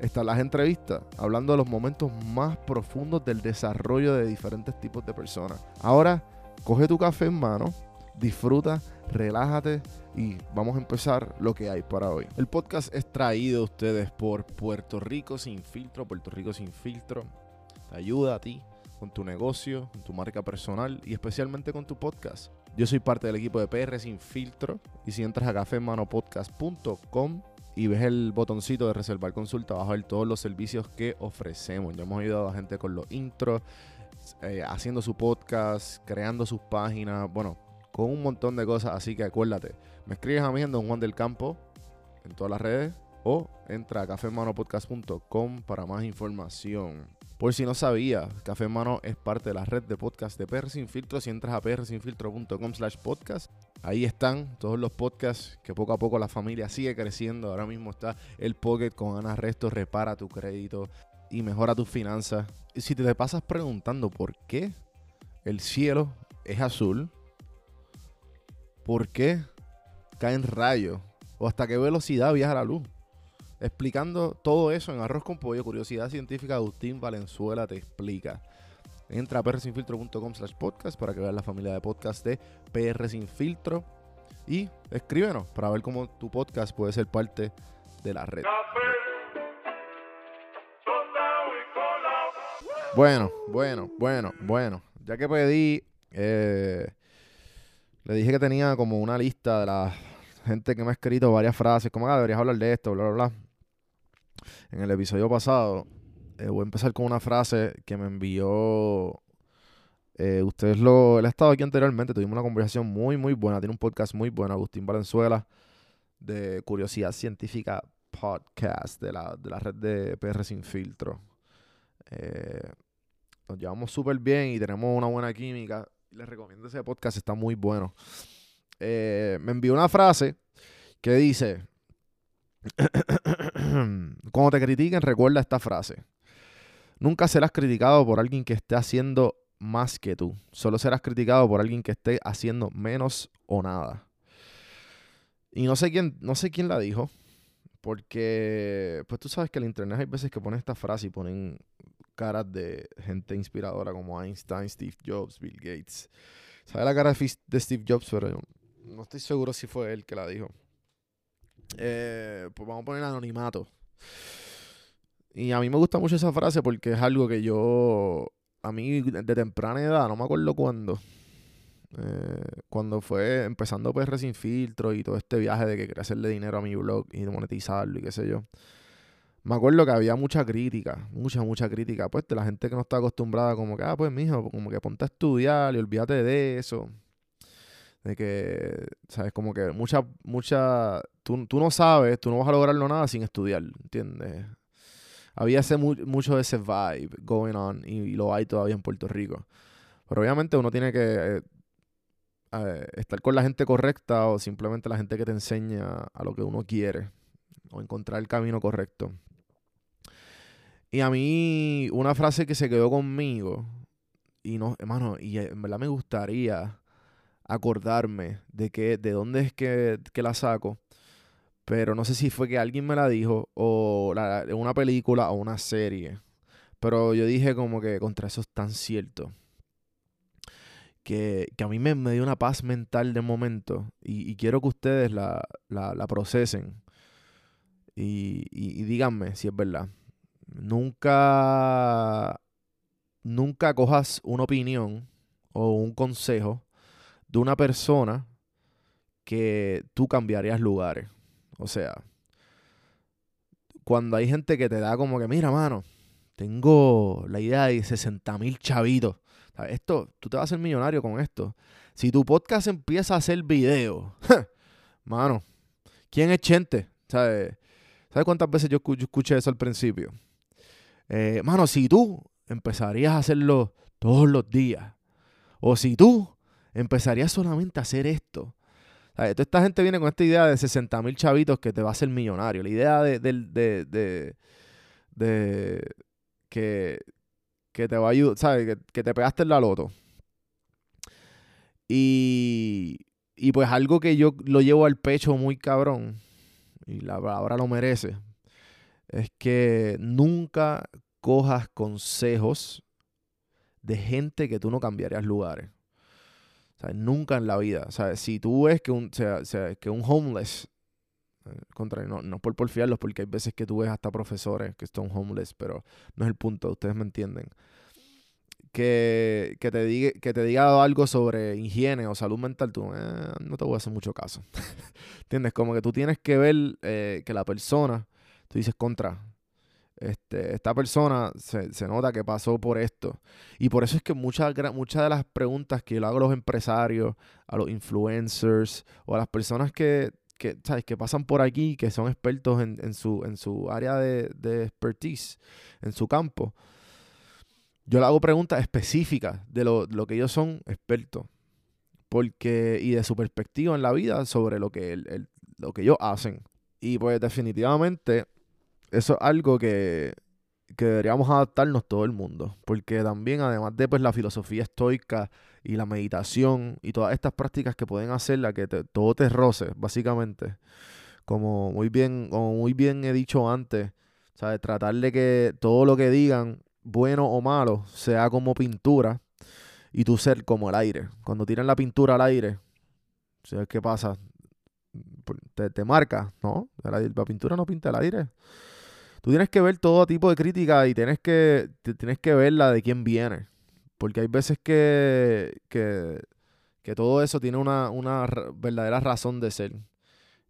están las entrevistas, hablando de los momentos más profundos del desarrollo de diferentes tipos de personas. Ahora, coge tu café en mano, disfruta, relájate y vamos a empezar lo que hay para hoy. El podcast es traído a ustedes por Puerto Rico Sin Filtro. Puerto Rico Sin Filtro te ayuda a ti con tu negocio, con tu marca personal y especialmente con tu podcast. Yo soy parte del equipo de PR Sin Filtro y si entras a cafemanopodcast.com y ves el botoncito de reservar consulta, vas a ver todos los servicios que ofrecemos. Ya hemos ayudado a gente con los intros, eh, haciendo su podcast, creando sus páginas, bueno, con un montón de cosas. Así que acuérdate, me escribes a mí en Don Juan del Campo en todas las redes o entra a cafemanopodcast.com para más información. Por si no sabía, Café Mano es parte de la red de podcast de PR Sin Filtro. Si entras a prsinfiltro.com slash podcast, ahí están todos los podcasts que poco a poco la familia sigue creciendo. Ahora mismo está el Pocket con Ana Resto, repara tu crédito y mejora tus finanzas. Y si te pasas preguntando por qué el cielo es azul, por qué caen rayos o hasta qué velocidad viaja la luz explicando todo eso en Arroz con Pollo, Curiosidad Científica, Agustín Valenzuela te explica. Entra a prsinfiltro.com slash podcast para que veas la familia de podcast de PR Sin Filtro y escríbenos para ver cómo tu podcast puede ser parte de la red. Bueno, bueno, bueno, bueno. Ya que pedí, eh, le dije que tenía como una lista de la gente que me ha escrito varias frases, como, ah, deberías hablar de esto, bla, bla, bla en el episodio pasado, eh, voy a empezar con una frase que me envió. Eh, ustedes lo. Él ha estado aquí anteriormente, tuvimos una conversación muy, muy buena. Tiene un podcast muy bueno, Agustín Valenzuela, de Curiosidad Científica Podcast, de la, de la red de PR Sin Filtro. Eh, nos llevamos súper bien y tenemos una buena química. Les recomiendo ese podcast, está muy bueno. me envió una frase que dice: Cuando te critiquen, recuerda esta frase. Nunca serás criticado por alguien que esté haciendo más que tú. Solo serás criticado por alguien que esté haciendo menos o nada. Y no sé quién, no sé quién la dijo. Porque, pues tú sabes que en internet hay veces que ponen esta frase y ponen caras de gente inspiradora como Einstein, Steve Jobs, Bill Gates. ¿Sabe la cara de Steve Jobs? Pero no estoy seguro si fue él que la dijo. Eh, pues vamos a poner anonimato. Y a mí me gusta mucho esa frase porque es algo que yo, a mí de temprana edad, no me acuerdo cuándo, eh, cuando fue empezando PR sin filtro y todo este viaje de que quería hacerle dinero a mi blog y monetizarlo y qué sé yo. Me acuerdo que había mucha crítica, mucha, mucha crítica, pues de la gente que no está acostumbrada, como que, ah, pues mijo, como que ponte a estudiar y olvídate de eso. De que, ¿sabes? Como que mucha, mucha, tú, no sabes, tú no vas a lograrlo nada sin estudiar, ¿entiendes? Había ese, mucho de ese vibe going on y, lo hay todavía en Puerto Rico. Pero obviamente uno tiene que eh, estar con la gente correcta o simplemente la gente que te enseña a lo que uno quiere o encontrar el camino correcto. Y a mí, una frase que se quedó conmigo, y no, hermano, y en verdad me gustaría acordarme de que, de dónde es que, la saco. Pero no sé si fue que alguien me la dijo o la, una película o una serie. Pero yo dije como que contra eso es tan cierto. Que, a mí me, dio una paz mental de momento. Y, quiero que ustedes la, procesen. Y, y, díganme si es verdad. Nunca, nunca cojas una opinión o un consejo de una persona que tú cambiarías lugares. O sea, cuando hay gente que te da como que, mira, mano, tengo la idea de 60 mil chavitos. Esto, tú te vas a hacer millonario con esto. Si tu podcast empieza a hacer video, mano, ¿quién es Chente? ¿Sabes? ¿Sabes cuántas veces yo, escuché eso al principio? Eh, mano, si tú empezarías a hacerlo todos los días, o si tú empezarías solamente a hacer esto, toda esta gente viene con esta idea de 60 mil chavitos que te va a hacer millonario. La idea de, de, de, que, que, te va a ayudar, ¿sabes? Que, que, te pegaste en la loto. Y, y pues algo que yo lo llevo al pecho muy cabrón, y la palabra lo merece, es que nunca cojas consejos de gente que tú no cambiarías lugares. Nunca en la vida. O si tú ves que un, sea, que un homeless, eh, contra, no, no por porfiarlos, porque hay veces que tú ves hasta profesores que son homeless, pero no es el punto, ustedes me entienden. Que, te diga, que te diga algo sobre higiene o salud mental, tú eh, no te voy a hacer mucho caso. ¿Entiendes? Como que tú tienes que ver eh, que la persona tú dices contra. Este, esta persona se, nota que pasó por esto. Y por eso es que muchas, de las preguntas que le hago a los empresarios, a los influencers o a las personas que, que, ¿sabes? que pasan por aquí, que son expertos en, su, en su área de, de, expertise, en su campo, yo le hago preguntas específicas de lo, lo que ellos son expertos. Porque, y de su perspectiva en la vida sobre lo que, el, lo que ellos hacen. Y pues definitivamente eso es algo que, deberíamos adaptarnos todo el mundo. Porque también, además de pues, la filosofía estoica y la meditación y todas estas prácticas que pueden hacer la que todo te roce, básicamente. Como muy bien, como muy bien he dicho antes, ¿sabes? Tratar de que todo lo que digan, bueno o malo, sea como pintura y tú ser como el aire. Cuando tiran la pintura al aire, ¿sabes qué pasa? Te, te marca, ¿no? la pintura no pinta el aire tú tienes que ver todo tipo de crítica y tienes que, tienes que ver la de quién viene. Porque hay veces que, que, todo eso tiene una, verdadera razón de ser.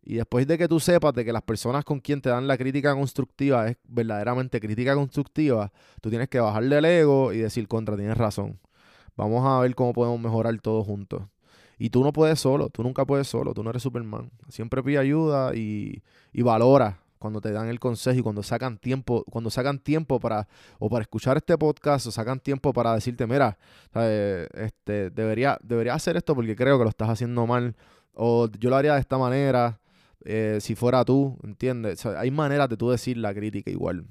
Y después de que tú sepas de que las personas con quien te dan la crítica constructiva es verdaderamente crítica constructiva, tú tienes que bajarle el ego y decir contra, tienes razón. Vamos a ver cómo podemos mejorar todos juntos. Y tú no puedes solo, tú nunca puedes solo, tú no eres Superman. Siempre pide ayuda y, y valora cuando te dan el consejo y cuando sacan tiempo, cuando sacan tiempo para, o para escuchar este podcast, o sacan tiempo para decirte, mira, este, debería, debería hacer esto porque creo que lo estás haciendo mal, o yo lo haría de esta manera, eh, si fuera tú, ¿entiendes? hay maneras de tú decir la crítica igual.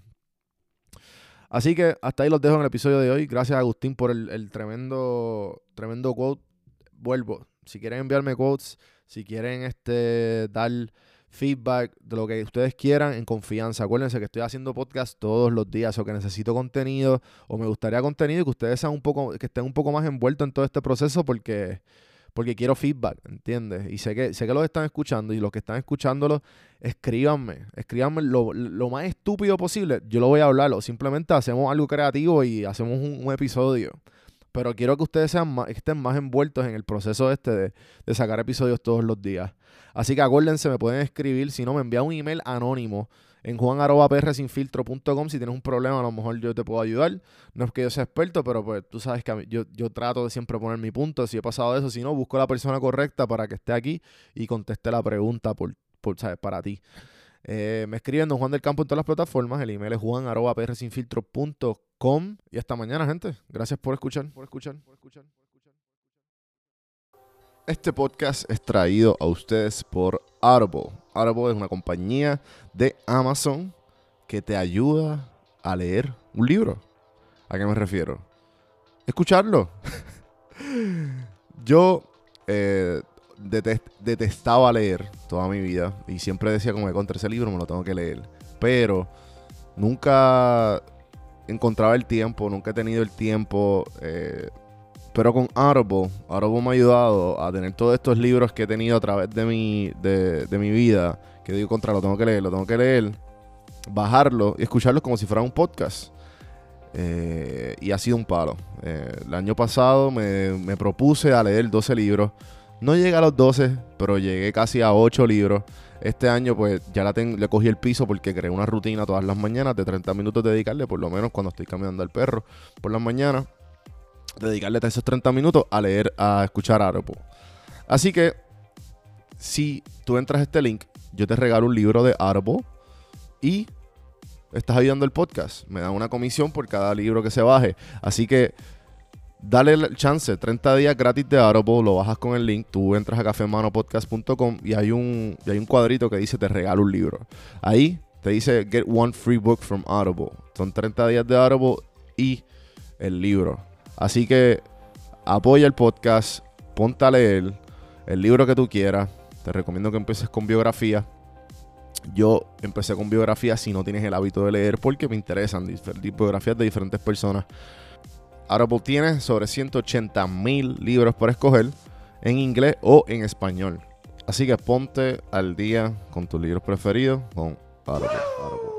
Así que hasta ahí los dejo en el episodio de hoy. Gracias Agustín por el, el tremendo, tremendo quote. Vuelvo. Si quieren enviarme quotes, si quieren este, dar feedback, de lo que ustedes quieran en confianza. Acuérdense que estoy haciendo podcast todos los días o que necesito contenido o me gustaría contenido y que ustedes sean un poco, que estén un poco más envueltos en todo este proceso porque, porque quiero feedback, ¿entiendes? Y sé que, sé que los están escuchando y los que están escuchándolo, escríbanme, escríbanme lo, más estúpido posible. Yo lo voy a hablar o simplemente hacemos algo creativo y hacemos un, episodio pero quiero que ustedes sean estén más envueltos en el proceso este de, sacar episodios todos los días. Así que acuérdense, me pueden escribir, si no, me envían un email anónimo en juan.prsinfiltro.com. Si tienes un problema, a lo mejor yo te puedo ayudar. No es que yo sea experto, pero pues tú sabes que yo, yo trato de siempre poner mi punto. Si he pasado eso, si no, busco la persona correcta para que esté aquí y conteste la pregunta por, por ¿sabes? para ti. Eh, me escriben Don Juan del Campo en todas las plataformas. El email es juan.prsinfiltro.com. Y hasta mañana, gente. Gracias por escuchar. Por escuchar. Por escuchar. Este podcast es traído a ustedes por Audible. Audible es una compañía de Amazon que te ayuda a leer un libro. ¿A qué me refiero? Escucharlo. Yo eh, detestaba leer toda mi vida y siempre decía como que contra ese libro me lo tengo que leer. Pero nunca encontraba el tiempo, nunca he tenido el tiempo. Eh, pero con Audible, Audible me ha ayudado a tener todos estos libros que he tenido a través de mi, de, mi vida, que digo contra, lo tengo que leer, lo tengo que leer, bajarlo y escucharlo como si fuera un podcast. Eh, y ha sido un palo. Eh, el año pasado me, propuse a leer 12 libros. No llegué a los 12, pero llegué casi a 8 libros. Este año pues ya tengo, le cogí el piso porque creé una rutina todas las mañanas de 30 minutos dedicarle, por lo menos cuando estoy caminando al perro por las mañanas dedicarle esos 30 minutos a leer, a escuchar Audible. Así que, si tú entras a este link, yo te regalo un libro de Audible y estás ayudando el podcast. Me dan una comisión por cada libro que se baje. Así que dale el chance, 30 días gratis de Audible, lo bajas con el link, tú entras a cafemanopodcast.com y hay un y hay un cuadrito que dice te regalo un libro. Ahí te dice get one free book from Audible. Son 30 días de Audible y el libro. Así que apoya el podcast, ponte a leer el libro que tú quieras. Te recomiendo que empieces con biografía. Yo empecé con biografía si no tienes el hábito de leer porque me interesan biografías de diferentes personas. Audible tiene sobre 180 mil libros para escoger en inglés o en español. Así que ponte al día con tus libros preferidos con Audible.